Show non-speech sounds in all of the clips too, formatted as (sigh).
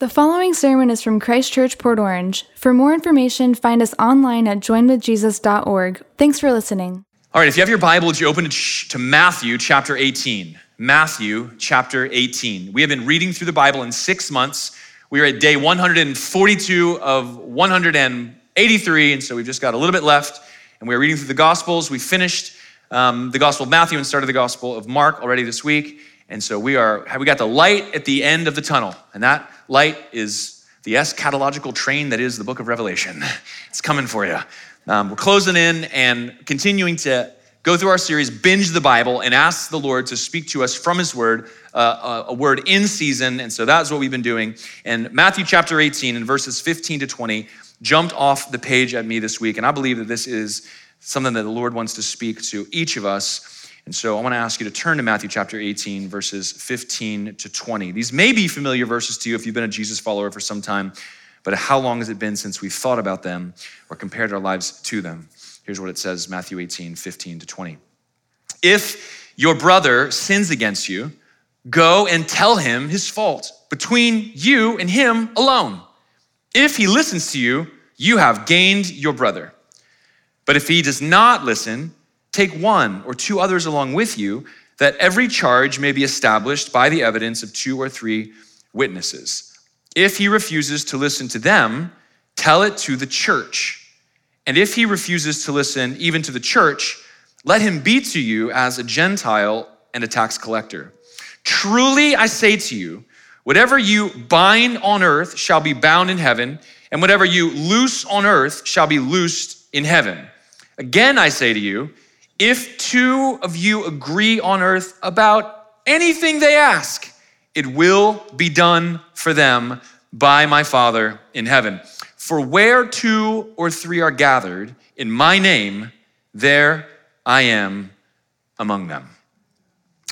The following sermon is from Christ Church, Port Orange. For more information, find us online at joinedwithjesus.org. Thanks for listening. All right, if you have your Bible, would you open it to Matthew chapter 18? Matthew chapter 18. We have been reading through the Bible in six months. We are at day 142 of 183, and so we've just got a little bit left. And we are reading through the Gospels. We finished um, the Gospel of Matthew and started the Gospel of Mark already this week. And so we are, we got the light at the end of the tunnel, and that light is the eschatological train that is the book of Revelation. (laughs) It's coming for you. Um, we're closing in and continuing to go through our series, binge the Bible, and ask the Lord to speak to us from His Word, uh, a word in season. And so that's what we've been doing. And Matthew chapter 18 and verses 15 to 20 jumped off the page at me this week. And I believe that this is something that the Lord wants to speak to each of us and so I want to ask you to turn to Matthew chapter 18, verses 15 to 20. These may be familiar verses to you if you've been a Jesus follower for some time, but how long has it been since we've thought about them or compared our lives to them? Here's what it says Matthew 18, 15 to 20. If your brother sins against you, go and tell him his fault between you and him alone. If he listens to you, you have gained your brother. But if he does not listen, Take one or two others along with you, that every charge may be established by the evidence of two or three witnesses. If he refuses to listen to them, tell it to the church. And if he refuses to listen even to the church, let him be to you as a Gentile and a tax collector. Truly I say to you, whatever you bind on earth shall be bound in heaven, and whatever you loose on earth shall be loosed in heaven. Again I say to you, if two of you agree on earth about anything they ask, it will be done for them by my Father in heaven. For where two or three are gathered in my name, there I am among them.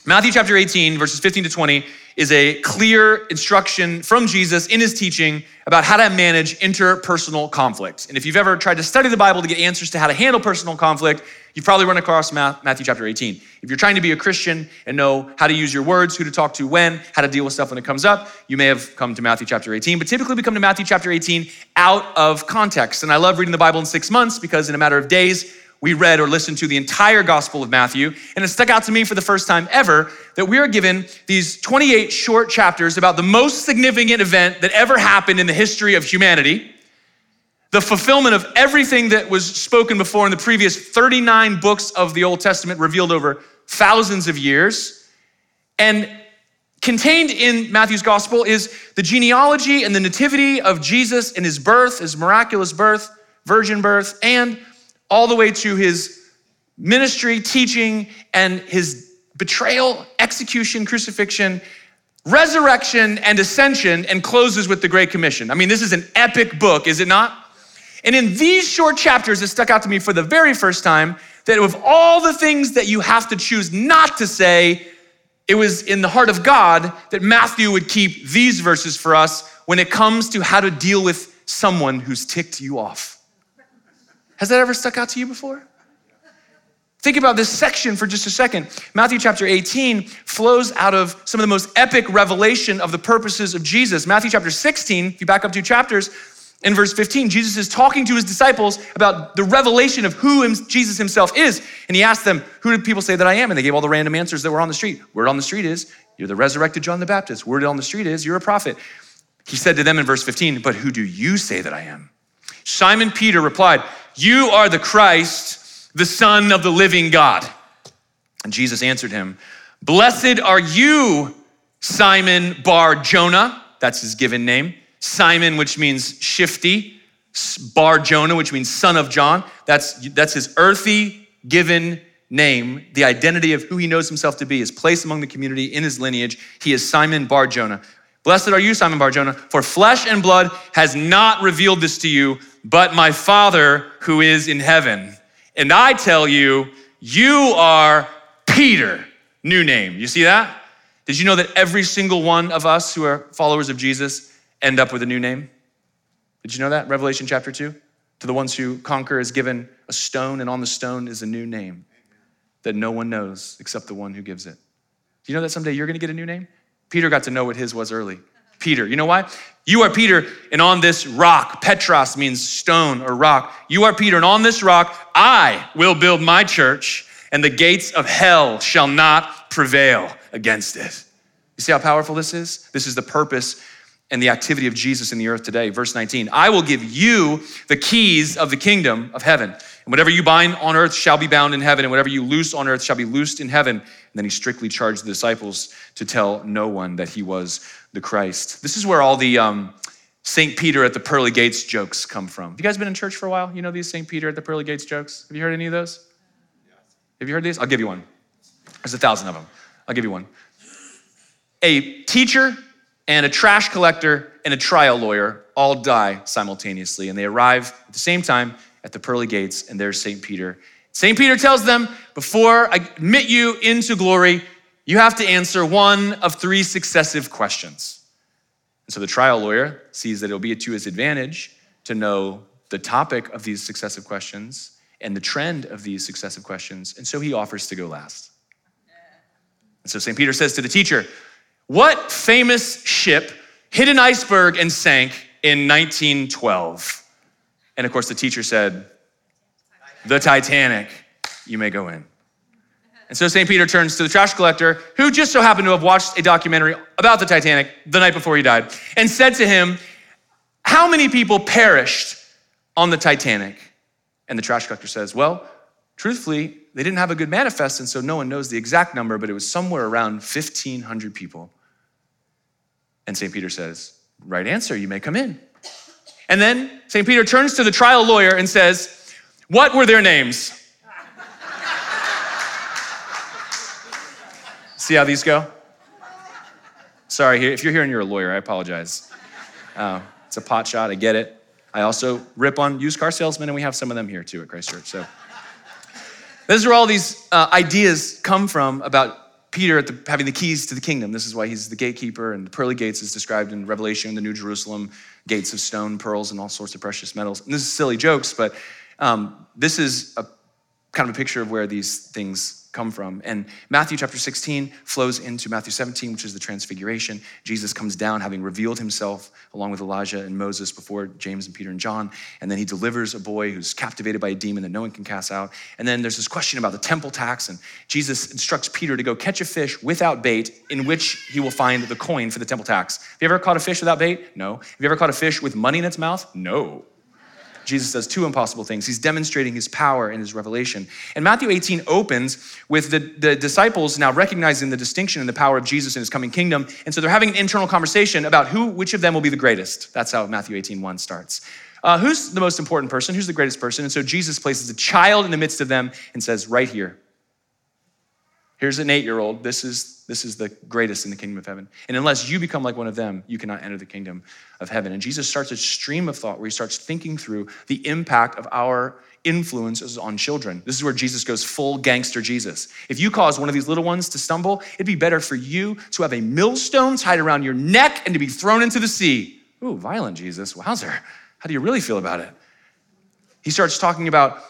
Matthew chapter 18, verses 15 to 20 is a clear instruction from Jesus in his teaching about how to manage interpersonal conflict. And if you've ever tried to study the Bible to get answers to how to handle personal conflict, you've probably run across Matthew chapter 18. If you're trying to be a Christian and know how to use your words, who to talk to when, how to deal with stuff when it comes up, you may have come to Matthew chapter 18. But typically we come to Matthew chapter 18 out of context. And I love reading the Bible in six months because in a matter of days, we read or listened to the entire Gospel of Matthew, and it stuck out to me for the first time ever that we are given these 28 short chapters about the most significant event that ever happened in the history of humanity, the fulfillment of everything that was spoken before in the previous 39 books of the Old Testament revealed over thousands of years. And contained in Matthew's Gospel is the genealogy and the nativity of Jesus and his birth, his miraculous birth, virgin birth, and all the way to his ministry, teaching, and his betrayal, execution, crucifixion, resurrection, and ascension, and closes with the Great Commission. I mean, this is an epic book, is it not? And in these short chapters, it stuck out to me for the very first time that of all the things that you have to choose not to say, it was in the heart of God that Matthew would keep these verses for us when it comes to how to deal with someone who's ticked you off. Has that ever stuck out to you before? Think about this section for just a second. Matthew chapter 18 flows out of some of the most epic revelation of the purposes of Jesus. Matthew chapter 16, if you back up two chapters, in verse 15, Jesus is talking to his disciples about the revelation of who Jesus himself is. And he asked them, Who do people say that I am? And they gave all the random answers that were on the street. Word on the street is, You're the resurrected John the Baptist. Word on the street is, You're a prophet. He said to them in verse 15, But who do you say that I am? Simon Peter replied, You are the Christ, the Son of the living God. And Jesus answered him, Blessed are you, Simon Bar Jonah. That's his given name. Simon, which means shifty. Bar Jonah, which means son of John. That's, that's his earthy given name. The identity of who he knows himself to be is placed among the community in his lineage. He is Simon Bar Jonah. Blessed are you, Simon Bar Jonah, for flesh and blood has not revealed this to you, but my Father who is in heaven. And I tell you, you are Peter. New name. You see that? Did you know that every single one of us who are followers of Jesus end up with a new name? Did you know that? Revelation chapter 2. To the ones who conquer is given a stone, and on the stone is a new name that no one knows except the one who gives it. Do you know that someday you're going to get a new name? Peter got to know what his was early. Peter. You know why? You are Peter, and on this rock, Petros means stone or rock. You are Peter, and on this rock, I will build my church, and the gates of hell shall not prevail against it. You see how powerful this is? This is the purpose and the activity of Jesus in the earth today. Verse 19 I will give you the keys of the kingdom of heaven. And whatever you bind on earth shall be bound in heaven, and whatever you loose on earth shall be loosed in heaven. And then he strictly charged the disciples to tell no one that he was the Christ. This is where all the um, St. Peter at the pearly gates jokes come from. Have you guys been in church for a while? You know these St. Peter at the pearly gates jokes? Have you heard any of those? Have you heard these? I'll give you one. There's a thousand of them. I'll give you one. A teacher and a trash collector and a trial lawyer all die simultaneously, and they arrive at the same time at the pearly gates, and there's St. Peter. St. Peter tells them, Before I admit you into glory, you have to answer one of three successive questions. And so the trial lawyer sees that it'll be to his advantage to know the topic of these successive questions and the trend of these successive questions, and so he offers to go last. And so St. Peter says to the teacher, what famous ship hit an iceberg and sank in 1912? And of course, the teacher said, The Titanic. You may go in. And so St. Peter turns to the trash collector, who just so happened to have watched a documentary about the Titanic the night before he died, and said to him, How many people perished on the Titanic? And the trash collector says, Well, truthfully, they didn't have a good manifest, and so no one knows the exact number, but it was somewhere around 1,500 people. And St. Peter says, Right answer, you may come in. And then St. Peter turns to the trial lawyer and says, What were their names? (laughs) See how these go? Sorry, if you're here and you're a lawyer, I apologize. Uh, it's a pot shot, I get it. I also rip on used car salesmen, and we have some of them here too at Christ Church. So, this is where all these uh, ideas come from about Peter the, having the keys to the kingdom. This is why he's the gatekeeper, and the pearly gates is described in Revelation, the New Jerusalem, gates of stone, pearls, and all sorts of precious metals. And this is silly jokes, but um, this is a kind of a picture of where these things come from. And Matthew chapter 16 flows into Matthew 17, which is the transfiguration. Jesus comes down having revealed himself along with Elijah and Moses before James and Peter and John. And then he delivers a boy who's captivated by a demon that no one can cast out. And then there's this question about the temple tax. And Jesus instructs Peter to go catch a fish without bait in which he will find the coin for the temple tax. Have you ever caught a fish without bait? No. Have you ever caught a fish with money in its mouth? No. Jesus does two impossible things. He's demonstrating his power in his revelation. And Matthew 18 opens with the, the disciples now recognizing the distinction and the power of Jesus in his coming kingdom. And so they're having an internal conversation about who, which of them will be the greatest. That's how Matthew 18, 1 starts. Uh, who's the most important person? Who's the greatest person? And so Jesus places a child in the midst of them and says, Right here, Here's an eight year old. This is, this is the greatest in the kingdom of heaven. And unless you become like one of them, you cannot enter the kingdom of heaven. And Jesus starts a stream of thought where he starts thinking through the impact of our influences on children. This is where Jesus goes full gangster Jesus. If you cause one of these little ones to stumble, it'd be better for you to have a millstone tied around your neck and to be thrown into the sea. Ooh, violent Jesus. Wowzer. How do you really feel about it? He starts talking about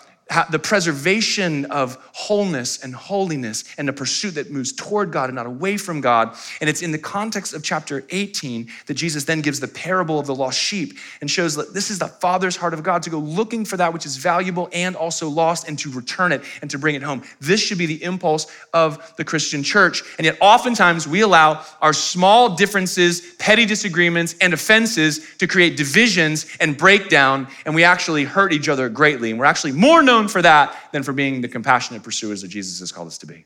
the preservation of wholeness and holiness and a pursuit that moves toward God and not away from God. And it's in the context of chapter 18 that Jesus then gives the parable of the lost sheep and shows that this is the Father's heart of God to go looking for that which is valuable and also lost and to return it and to bring it home. This should be the impulse of the Christian church. And yet, oftentimes, we allow our small differences, petty disagreements, and offenses to create divisions and breakdown, and we actually hurt each other greatly. And we're actually more known known for that than for being the compassionate pursuers that Jesus has called us to be.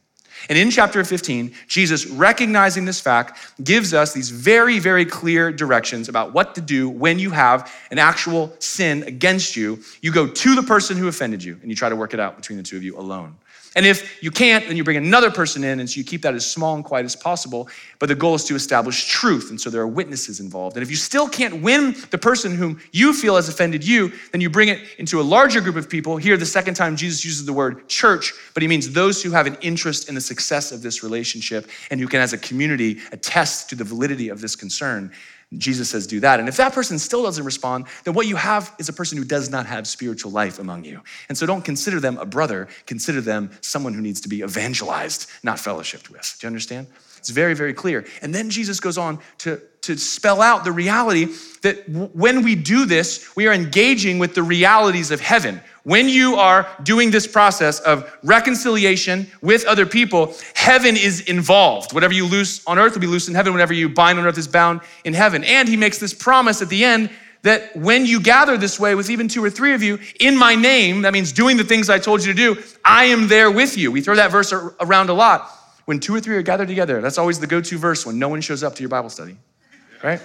And in chapter 15, Jesus, recognizing this fact, gives us these very, very clear directions about what to do when you have an actual sin against you. You go to the person who offended you and you try to work it out between the two of you alone. And if you can't, then you bring another person in, and so you keep that as small and quiet as possible. But the goal is to establish truth, and so there are witnesses involved. And if you still can't win the person whom you feel has offended you, then you bring it into a larger group of people. Here, the second time Jesus uses the word church, but he means those who have an interest in the success of this relationship and who can, as a community, attest to the validity of this concern. Jesus says, do that. And if that person still doesn't respond, then what you have is a person who does not have spiritual life among you. And so don't consider them a brother, consider them someone who needs to be evangelized, not fellowshipped with. Do you understand? It's very, very clear. And then Jesus goes on to to spell out the reality that w- when we do this, we are engaging with the realities of heaven. When you are doing this process of reconciliation with other people, heaven is involved. Whatever you loose on earth will be loose in heaven. Whatever you bind on earth is bound in heaven. And he makes this promise at the end that when you gather this way with even two or three of you in my name, that means doing the things I told you to do, I am there with you. We throw that verse around a lot. When two or three are gathered together, that's always the go to verse when no one shows up to your Bible study, right?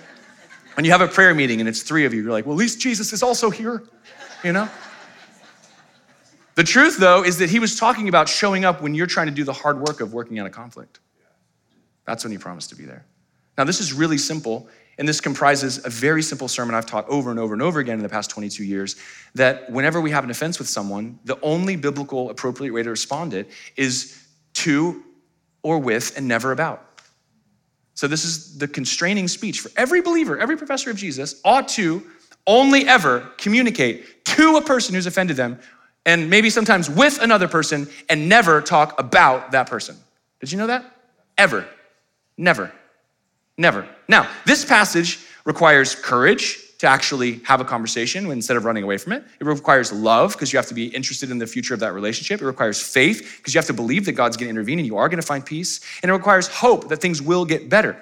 When you have a prayer meeting and it's three of you, you're like, well, at least Jesus is also here, you know? The truth, though, is that he was talking about showing up when you're trying to do the hard work of working out a conflict. That's when he promised to be there. Now, this is really simple, and this comprises a very simple sermon I've taught over and over and over again in the past 22 years that whenever we have an offense with someone, the only biblical appropriate way to respond it is to or with and never about. So, this is the constraining speech for every believer, every professor of Jesus ought to only ever communicate to a person who's offended them and maybe sometimes with another person and never talk about that person. Did you know that? Ever. Never. Never. Now, this passage requires courage to actually have a conversation instead of running away from it. It requires love because you have to be interested in the future of that relationship. It requires faith because you have to believe that God's going to intervene and you are going to find peace. And it requires hope that things will get better.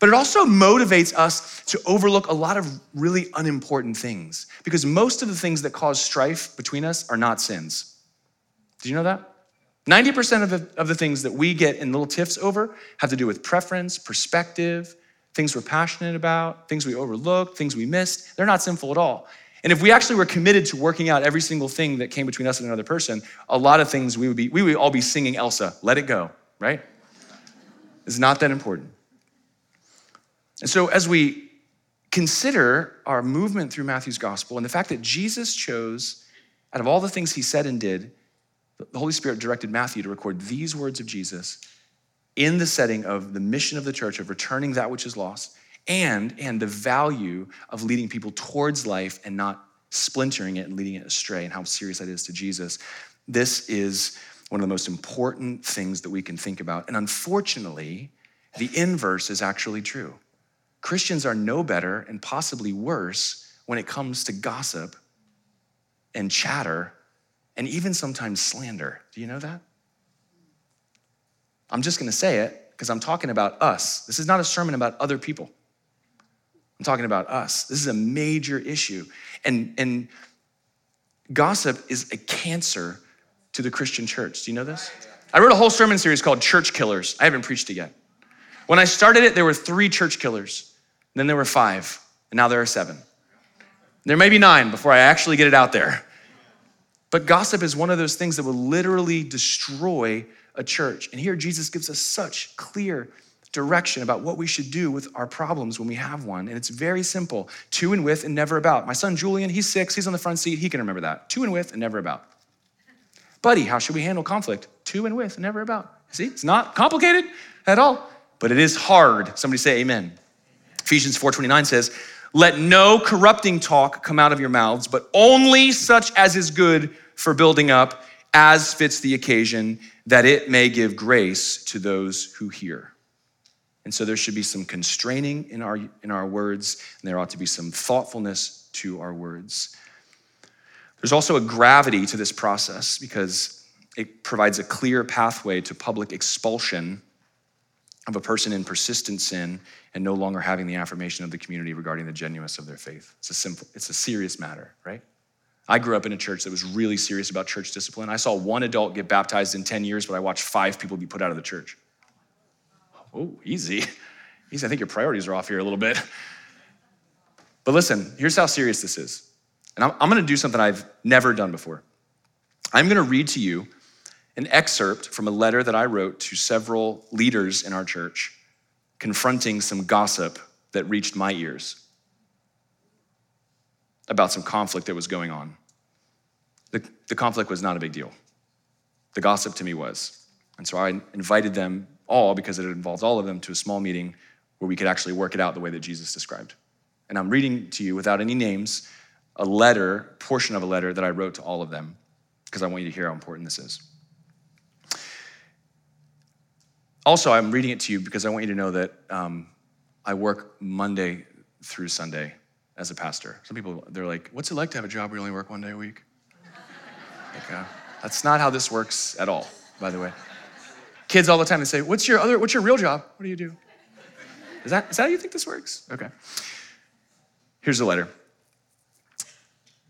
But it also motivates us to overlook a lot of really unimportant things because most of the things that cause strife between us are not sins. Did you know that? 90% of the, of the things that we get in little tiffs over have to do with preference, perspective, things we're passionate about, things we overlooked, things we missed. They're not sinful at all. And if we actually were committed to working out every single thing that came between us and another person, a lot of things we would be, we would all be singing Elsa, let it go, right? It's not that important. And so as we consider our movement through Matthew's gospel and the fact that Jesus chose, out of all the things he said and did, the Holy Spirit directed Matthew to record these words of Jesus in the setting of the mission of the church of returning that which is lost and and the value of leading people towards life and not splintering it and leading it astray and how serious that is to Jesus. This is one of the most important things that we can think about. And unfortunately, the inverse is actually true. Christians are no better and possibly worse when it comes to gossip and chatter and even sometimes slander. Do you know that? I'm just gonna say it because I'm talking about us. This is not a sermon about other people. I'm talking about us. This is a major issue. And, and gossip is a cancer to the Christian church. Do you know this? I wrote a whole sermon series called Church Killers. I haven't preached it yet. When I started it, there were three church killers. Then there were five, and now there are seven. There may be nine before I actually get it out there. But gossip is one of those things that will literally destroy a church. And here Jesus gives us such clear direction about what we should do with our problems when we have one. And it's very simple to and with and never about. My son Julian, he's six, he's on the front seat, he can remember that. To and with and never about. Buddy, how should we handle conflict? To and with and never about. See, it's not complicated at all, but it is hard. Somebody say amen. Ephesians 4:29 says, "Let no corrupting talk come out of your mouths, but only such as is good for building up as fits the occasion, that it may give grace to those who hear." And so there should be some constraining in our in our words, and there ought to be some thoughtfulness to our words. There's also a gravity to this process because it provides a clear pathway to public expulsion of a person in persistent sin and no longer having the affirmation of the community regarding the genuineness of their faith. It's a simple, it's a serious matter, right? I grew up in a church that was really serious about church discipline. I saw one adult get baptized in 10 years, but I watched five people be put out of the church. Oh, easy. (laughs) Easy. I think your priorities are off here a little bit. But listen, here's how serious this is. And I'm, I'm going to do something I've never done before. I'm going to read to you an excerpt from a letter that I wrote to several leaders in our church confronting some gossip that reached my ears about some conflict that was going on. The, the conflict was not a big deal. The gossip to me was. And so I invited them all, because it involved all of them, to a small meeting where we could actually work it out the way that Jesus described. And I'm reading to you without any names a letter, portion of a letter that I wrote to all of them, because I want you to hear how important this is. Also, I'm reading it to you because I want you to know that um, I work Monday through Sunday as a pastor. Some people, they're like, what's it like to have a job where you only work one day a week? Uh, that's not how this works at all, by the way. Kids all the time, they say, what's your other, what's your real job? What do you do? Is that, is that how you think this works? Okay. Here's the letter.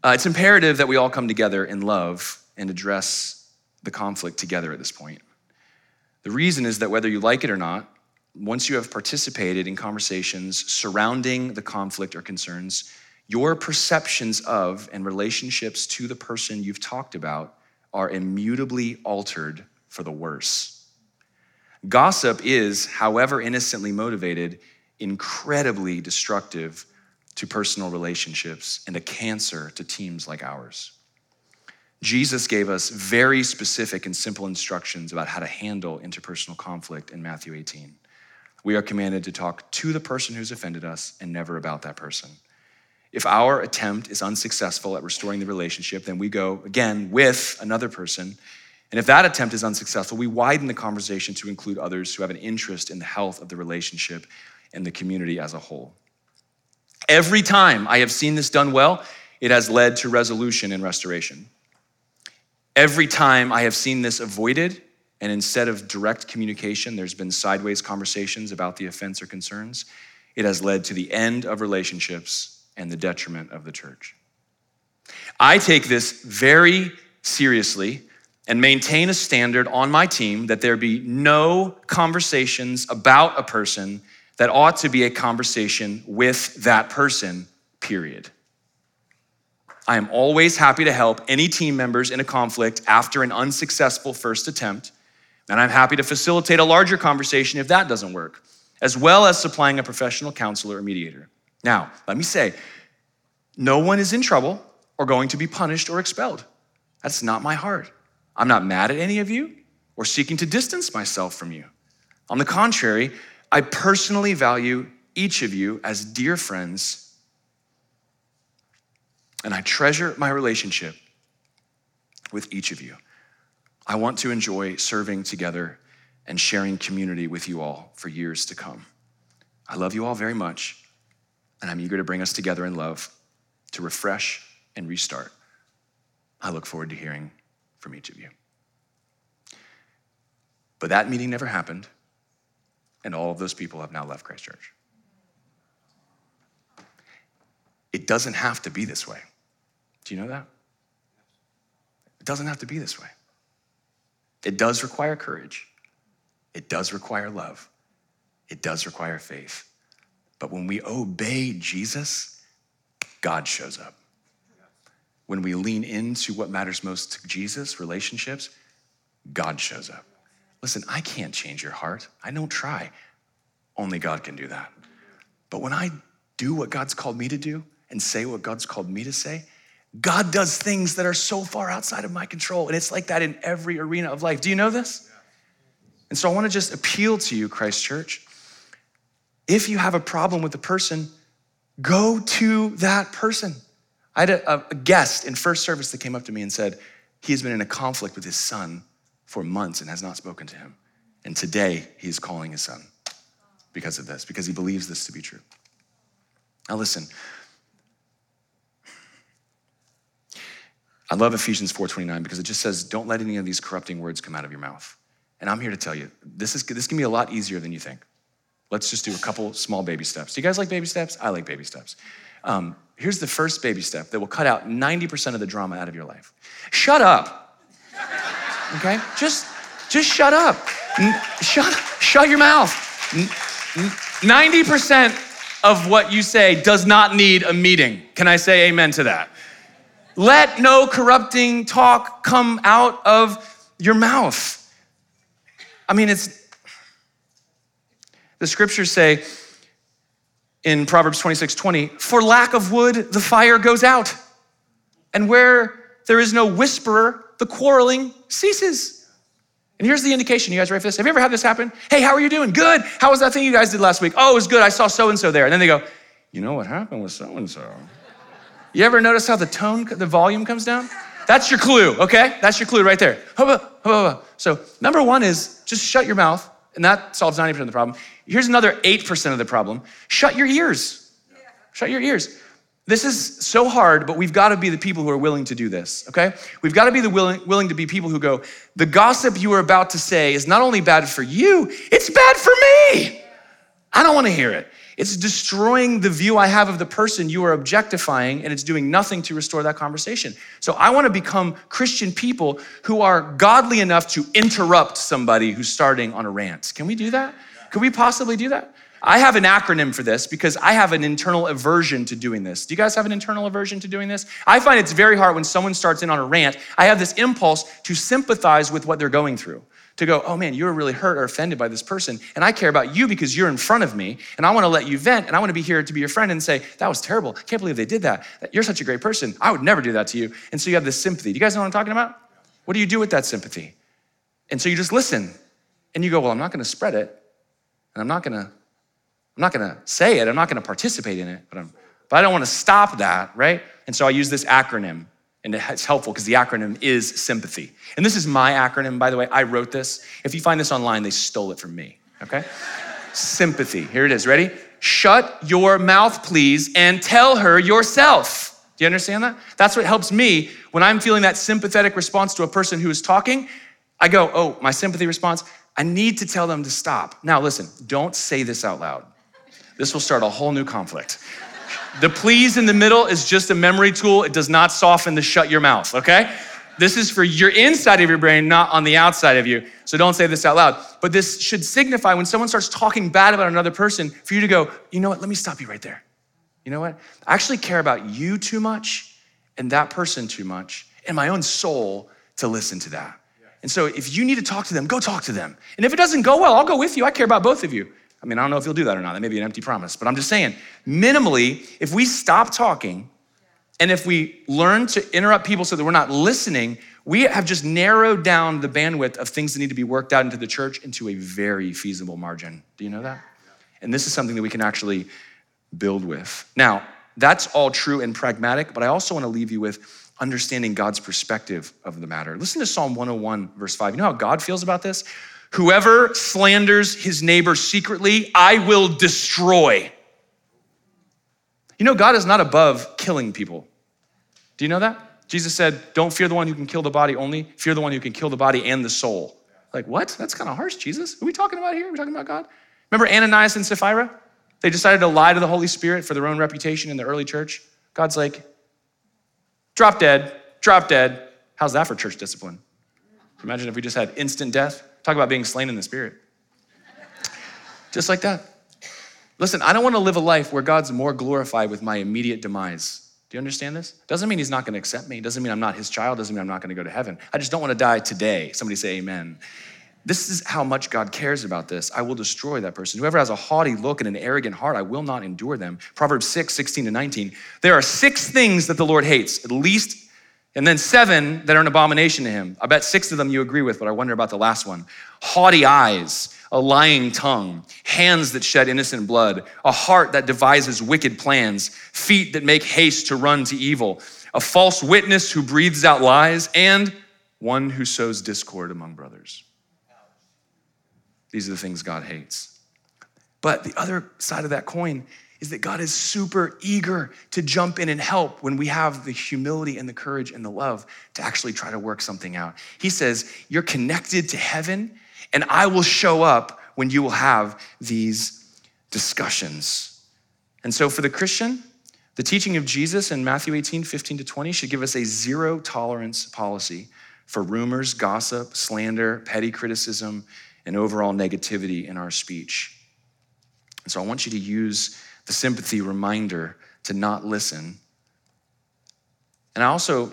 Uh, it's imperative that we all come together in love and address the conflict together at this point. The reason is that whether you like it or not, once you have participated in conversations surrounding the conflict or concerns, your perceptions of and relationships to the person you've talked about are immutably altered for the worse. Gossip is, however innocently motivated, incredibly destructive to personal relationships and a cancer to teams like ours. Jesus gave us very specific and simple instructions about how to handle interpersonal conflict in Matthew 18. We are commanded to talk to the person who's offended us and never about that person. If our attempt is unsuccessful at restoring the relationship, then we go again with another person. And if that attempt is unsuccessful, we widen the conversation to include others who have an interest in the health of the relationship and the community as a whole. Every time I have seen this done well, it has led to resolution and restoration. Every time I have seen this avoided, and instead of direct communication, there's been sideways conversations about the offense or concerns, it has led to the end of relationships and the detriment of the church. I take this very seriously and maintain a standard on my team that there be no conversations about a person that ought to be a conversation with that person, period. I am always happy to help any team members in a conflict after an unsuccessful first attempt, and I'm happy to facilitate a larger conversation if that doesn't work, as well as supplying a professional counselor or mediator. Now, let me say, no one is in trouble or going to be punished or expelled. That's not my heart. I'm not mad at any of you or seeking to distance myself from you. On the contrary, I personally value each of you as dear friends, and I treasure my relationship with each of you. I want to enjoy serving together and sharing community with you all for years to come. I love you all very much, and I'm eager to bring us together in love to refresh and restart. I look forward to hearing from each of you. But that meeting never happened and all of those people have now left Christ Church. It doesn't have to be this way. Do you know that? It doesn't have to be this way. It does require courage. It does require love. It does require faith. But when we obey Jesus, God shows up. When we lean into what matters most to Jesus, relationships, God shows up. Listen, I can't change your heart. I don't try. Only God can do that. But when I do what God's called me to do and say what God's called me to say, God does things that are so far outside of my control. And it's like that in every arena of life. Do you know this? And so I want to just appeal to you, Christ Church. If you have a problem with the person, go to that person. I had a, a guest in first service that came up to me and said, he has been in a conflict with his son for months and has not spoken to him. And today, he's calling his son because of this, because he believes this to be true. Now, listen. I love Ephesians 4:29 because it just says, "Don't let any of these corrupting words come out of your mouth." And I'm here to tell you, this is this can be a lot easier than you think. Let's just do a couple small baby steps. Do you guys like baby steps? I like baby steps. Um, here's the first baby step that will cut out 90% of the drama out of your life. Shut up okay? Just, just shut up. Shut, shut your mouth. 90% of what you say does not need a meeting. Can I say amen to that? Let no corrupting talk come out of your mouth. I mean, it's, the scriptures say in Proverbs 26 20, for lack of wood, the fire goes out. And where there is no whisperer, the quarreling ceases. And here's the indication. You guys ready for this? Have you ever had this happen? Hey, how are you doing? Good. How was that thing you guys did last week? Oh, it was good. I saw so and so there. And then they go, you know what happened with so and so? You ever notice how the tone, the volume comes down? That's your clue, okay? That's your clue right there. So, number one is just shut your mouth, and that solves 90% of the problem. Here's another 8% of the problem shut your ears. Shut your ears. This is so hard, but we've got to be the people who are willing to do this, okay? We've got to be the willing, willing to be people who go, the gossip you are about to say is not only bad for you, it's bad for me. I don't want to hear it. It's destroying the view I have of the person you are objectifying, and it's doing nothing to restore that conversation. So I want to become Christian people who are godly enough to interrupt somebody who's starting on a rant. Can we do that? Could we possibly do that? I have an acronym for this because I have an internal aversion to doing this. Do you guys have an internal aversion to doing this? I find it's very hard when someone starts in on a rant. I have this impulse to sympathize with what they're going through. To go, oh man, you're really hurt or offended by this person. And I care about you because you're in front of me. And I want to let you vent. And I want to be here to be your friend and say, that was terrible. I can't believe they did that. You're such a great person. I would never do that to you. And so you have this sympathy. Do you guys know what I'm talking about? What do you do with that sympathy? And so you just listen. And you go, well, I'm not going to spread it. And I'm not going to I'm not gonna say it, I'm not gonna participate in it, but, I'm, but I don't wanna stop that, right? And so I use this acronym, and it's helpful because the acronym is sympathy. And this is my acronym, by the way. I wrote this. If you find this online, they stole it from me, okay? sympathy. Here it is. Ready? Shut your mouth, please, and tell her yourself. Do you understand that? That's what helps me when I'm feeling that sympathetic response to a person who is talking. I go, oh, my sympathy response, I need to tell them to stop. Now, listen, don't say this out loud. This will start a whole new conflict. The please in the middle is just a memory tool. It does not soften the shut your mouth, okay? This is for your inside of your brain, not on the outside of you. So don't say this out loud. But this should signify when someone starts talking bad about another person, for you to go, you know what, let me stop you right there. You know what? I actually care about you too much and that person too much and my own soul to listen to that. And so if you need to talk to them, go talk to them. And if it doesn't go well, I'll go with you. I care about both of you. I mean, I don't know if you'll do that or not. That may be an empty promise, but I'm just saying, minimally, if we stop talking and if we learn to interrupt people so that we're not listening, we have just narrowed down the bandwidth of things that need to be worked out into the church into a very feasible margin. Do you know that? And this is something that we can actually build with. Now, that's all true and pragmatic, but I also want to leave you with understanding God's perspective of the matter. Listen to Psalm 101, verse 5. You know how God feels about this? Whoever slanders his neighbor secretly, I will destroy. You know, God is not above killing people. Do you know that? Jesus said, Don't fear the one who can kill the body only, fear the one who can kill the body and the soul. Like, what? That's kind of harsh, Jesus. Are we talking about here? Are we talking about God? Remember Ananias and Sapphira? They decided to lie to the Holy Spirit for their own reputation in the early church. God's like, drop dead, drop dead. How's that for church discipline? Imagine if we just had instant death. Talk about being slain in the spirit. Just like that. Listen, I don't want to live a life where God's more glorified with my immediate demise. Do you understand this? Doesn't mean he's not going to accept me. Doesn't mean I'm not his child. Doesn't mean I'm not going to go to heaven. I just don't want to die today. Somebody say amen. This is how much God cares about this. I will destroy that person. Whoever has a haughty look and an arrogant heart, I will not endure them. Proverbs 6, 16 to 19. There are six things that the Lord hates, at least and then seven that are an abomination to him. I bet six of them you agree with, but I wonder about the last one. Haughty eyes, a lying tongue, hands that shed innocent blood, a heart that devises wicked plans, feet that make haste to run to evil, a false witness who breathes out lies, and one who sows discord among brothers. These are the things God hates. But the other side of that coin is that God is super eager to jump in and help when we have the humility and the courage and the love to actually try to work something out. He says, You're connected to heaven, and I will show up when you will have these discussions. And so for the Christian, the teaching of Jesus in Matthew 18, 15 to 20 should give us a zero tolerance policy for rumors, gossip, slander, petty criticism, and overall negativity in our speech. And so I want you to use the sympathy reminder to not listen. And I also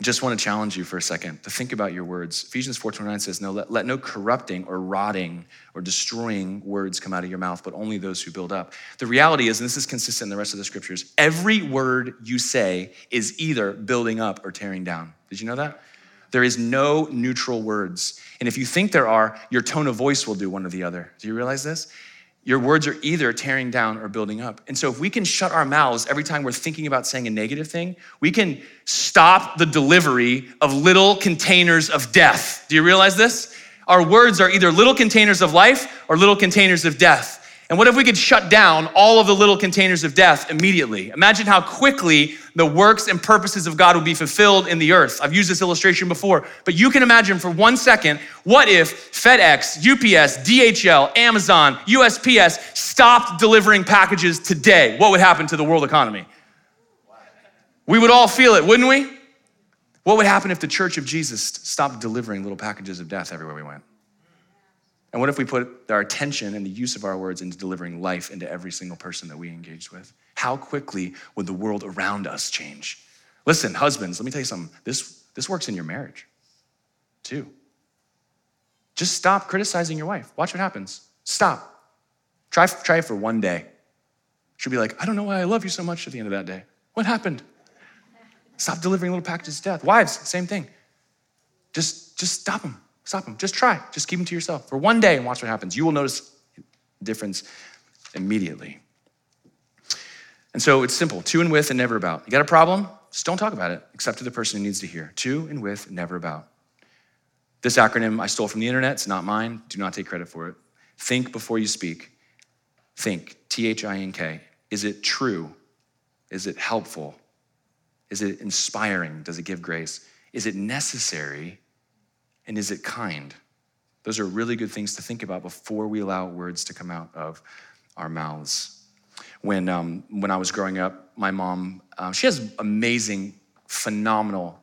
just want to challenge you for a second to think about your words. Ephesians 4:29 says, "No, let, let no corrupting or rotting or destroying words come out of your mouth, but only those who build up." The reality is, and this is consistent in the rest of the scriptures, every word you say is either building up or tearing down. Did you know that? There is no neutral words. And if you think there are, your tone of voice will do one or the other. Do you realize this? Your words are either tearing down or building up. And so, if we can shut our mouths every time we're thinking about saying a negative thing, we can stop the delivery of little containers of death. Do you realize this? Our words are either little containers of life or little containers of death. And what if we could shut down all of the little containers of death immediately? Imagine how quickly the works and purposes of God would be fulfilled in the earth. I've used this illustration before, but you can imagine for one second what if FedEx, UPS, DHL, Amazon, USPS stopped delivering packages today? What would happen to the world economy? We would all feel it, wouldn't we? What would happen if the church of Jesus stopped delivering little packages of death everywhere we went? And what if we put our attention and the use of our words into delivering life into every single person that we engage with? How quickly would the world around us change? Listen, husbands, let me tell you something. This, this works in your marriage too. Just stop criticizing your wife. Watch what happens. Stop. Try, try for one day. She'll be like, I don't know why I love you so much at the end of that day. What happened? Stop delivering little packages of death. Wives, same thing. Just, just stop them. Stop them. Just try. Just keep them to yourself for one day and watch what happens. You will notice difference immediately. And so it's simple to and with and never about. You got a problem? Just don't talk about it, except to the person who needs to hear. To and with, never about. This acronym I stole from the internet. It's not mine. Do not take credit for it. Think before you speak. Think, T H I N K. Is it true? Is it helpful? Is it inspiring? Does it give grace? Is it necessary? And is it kind? Those are really good things to think about before we allow words to come out of our mouths. When, um, when I was growing up, my mom, um, she has amazing, phenomenal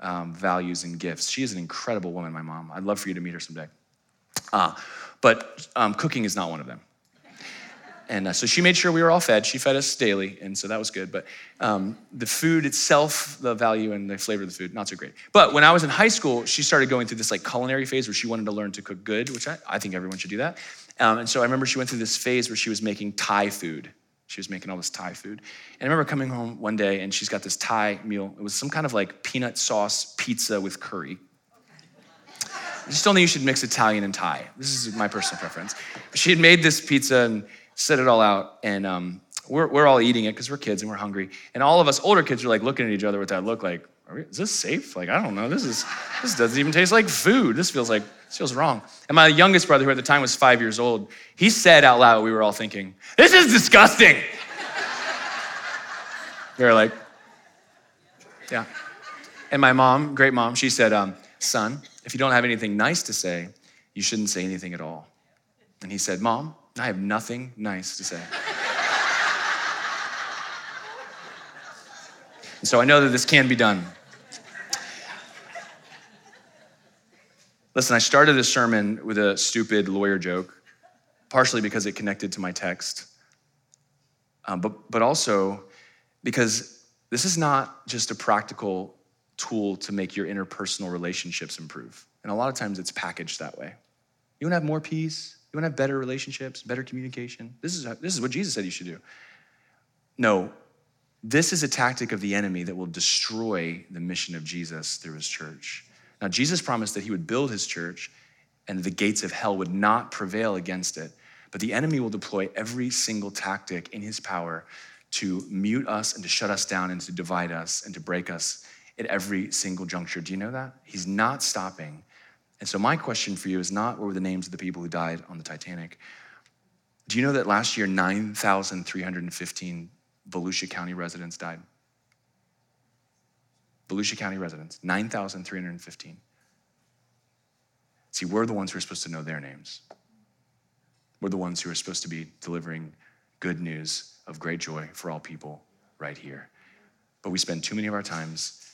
um, values and gifts. She is an incredible woman, my mom. I'd love for you to meet her someday. Uh, but um, cooking is not one of them. And uh, so she made sure we were all fed. She fed us daily, and so that was good. But um, the food itself, the value and the flavor of the food, not so great. But when I was in high school, she started going through this like culinary phase where she wanted to learn to cook good, which I, I think everyone should do that. Um, and so I remember she went through this phase where she was making Thai food. She was making all this Thai food. And I remember coming home one day and she's got this Thai meal. It was some kind of like peanut sauce pizza with curry. I just don't think you should mix Italian and Thai. This is my personal preference. She had made this pizza and set it all out, and um, we're, we're all eating it because we're kids and we're hungry. And all of us older kids are like looking at each other with that look like, we, is this safe? Like, I don't know. This is this doesn't even taste like food. This feels like this feels wrong. And my youngest brother, who at the time was five years old, he said out loud, we were all thinking, this is disgusting. (laughs) we were like, yeah. And my mom, great mom, she said, um, son, if you don't have anything nice to say, you shouldn't say anything at all. And he said, Mom, I have nothing nice to say. and so I know that this can be done. Listen, I started this sermon with a stupid lawyer joke, partially because it connected to my text, um, but, but also because this is not just a practical tool to make your interpersonal relationships improve. And a lot of times it's packaged that way. You want to have more peace? You want to have better relationships, better communication? This is, this is what Jesus said you should do. No, this is a tactic of the enemy that will destroy the mission of Jesus through his church. Now, Jesus promised that he would build his church and the gates of hell would not prevail against it. But the enemy will deploy every single tactic in his power to mute us and to shut us down and to divide us and to break us at every single juncture. Do you know that? He's not stopping and so, my question for you is not what were the names of the people who died on the Titanic? Do you know that last year 9,315 Volusia County residents died? Volusia County residents, 9,315. See, we're the ones who are supposed to know their names. We're the ones who are supposed to be delivering good news of great joy for all people right here. But we spend too many of our times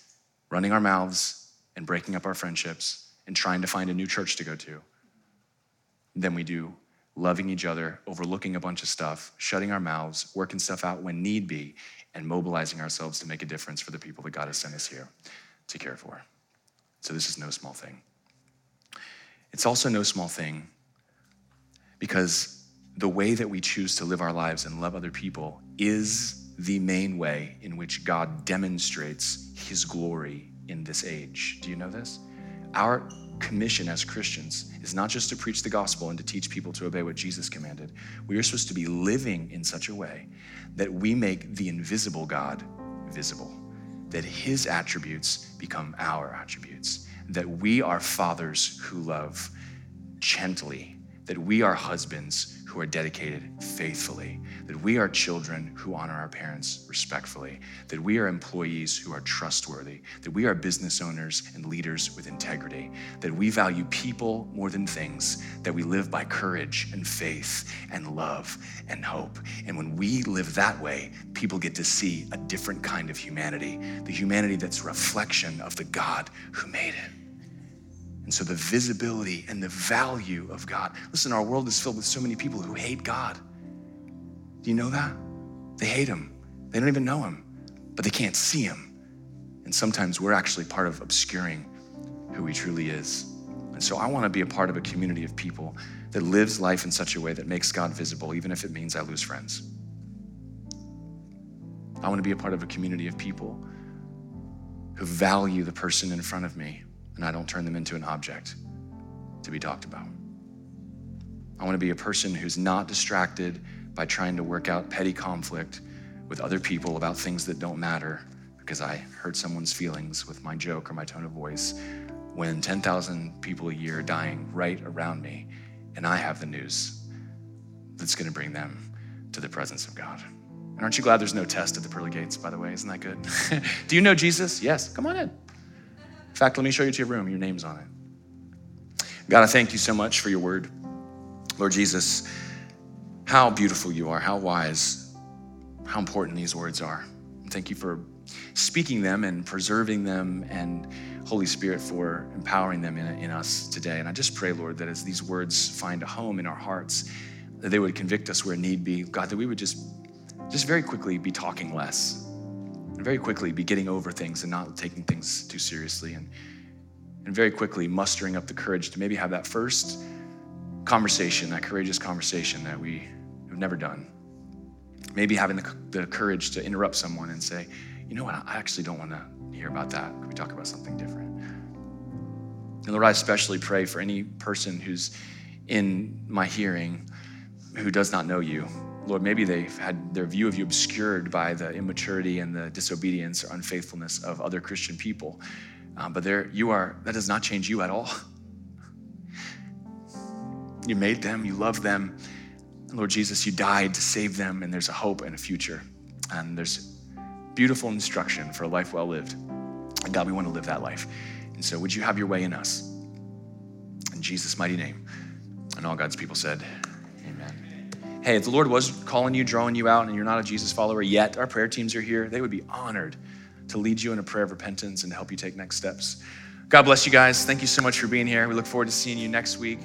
running our mouths and breaking up our friendships and trying to find a new church to go to than we do loving each other, overlooking a bunch of stuff, shutting our mouths, working stuff out when need be, and mobilizing ourselves to make a difference for the people that God has sent us here to care for. So, this is no small thing. It's also no small thing because the way that we choose to live our lives and love other people is the main way in which God demonstrates his glory in this age. Do you know this? Our commission as Christians is not just to preach the gospel and to teach people to obey what Jesus commanded. We are supposed to be living in such a way that we make the invisible God visible, that his attributes become our attributes, that we are fathers who love gently, that we are husbands who are dedicated faithfully, that we are children who honor our parents respectfully, that we are employees who are trustworthy, that we are business owners and leaders with integrity, that we value people more than things, that we live by courage and faith and love and hope. And when we live that way, people get to see a different kind of humanity, the humanity that's reflection of the God who made it. And so the visibility and the value of God. Listen, our world is filled with so many people who hate God. Do you know that? They hate Him. They don't even know Him, but they can't see Him. And sometimes we're actually part of obscuring who He truly is. And so I want to be a part of a community of people that lives life in such a way that makes God visible, even if it means I lose friends. I want to be a part of a community of people who value the person in front of me and I don't turn them into an object to be talked about. I want to be a person who's not distracted by trying to work out petty conflict with other people about things that don't matter because I hurt someone's feelings with my joke or my tone of voice when 10,000 people a year are dying right around me and I have the news that's going to bring them to the presence of God. And aren't you glad there's no test at the pearly gates, by the way? Isn't that good? (laughs) Do you know Jesus? Yes. Come on in fact, let me show you to your room. Your name's on it. God, I thank you so much for your word. Lord Jesus, how beautiful you are, how wise, how important these words are. Thank you for speaking them and preserving them, and Holy Spirit for empowering them in, in us today. And I just pray, Lord, that as these words find a home in our hearts, that they would convict us where need be. God, that we would just, just very quickly be talking less and very quickly be getting over things and not taking things too seriously and, and very quickly mustering up the courage to maybe have that first conversation, that courageous conversation that we have never done. Maybe having the, the courage to interrupt someone and say, you know what, I actually don't want to hear about that. Could we talk about something different? And Lord, I especially pray for any person who's in my hearing who does not know you Lord, maybe they've had their view of you obscured by the immaturity and the disobedience or unfaithfulness of other Christian people. Um, but there, you are, that does not change you at all. (laughs) You made them, you love them. Lord Jesus, you died to save them, and there's a hope and a future. And there's beautiful instruction for a life well lived. And God, we want to live that life. And so, would you have your way in us? In Jesus' mighty name. And all God's people said, hey, if the Lord was calling you, drawing you out, and you're not a Jesus follower yet, our prayer teams are here. They would be honored to lead you in a prayer of repentance and help you take next steps. God bless you guys. Thank you so much for being here. We look forward to seeing you next week.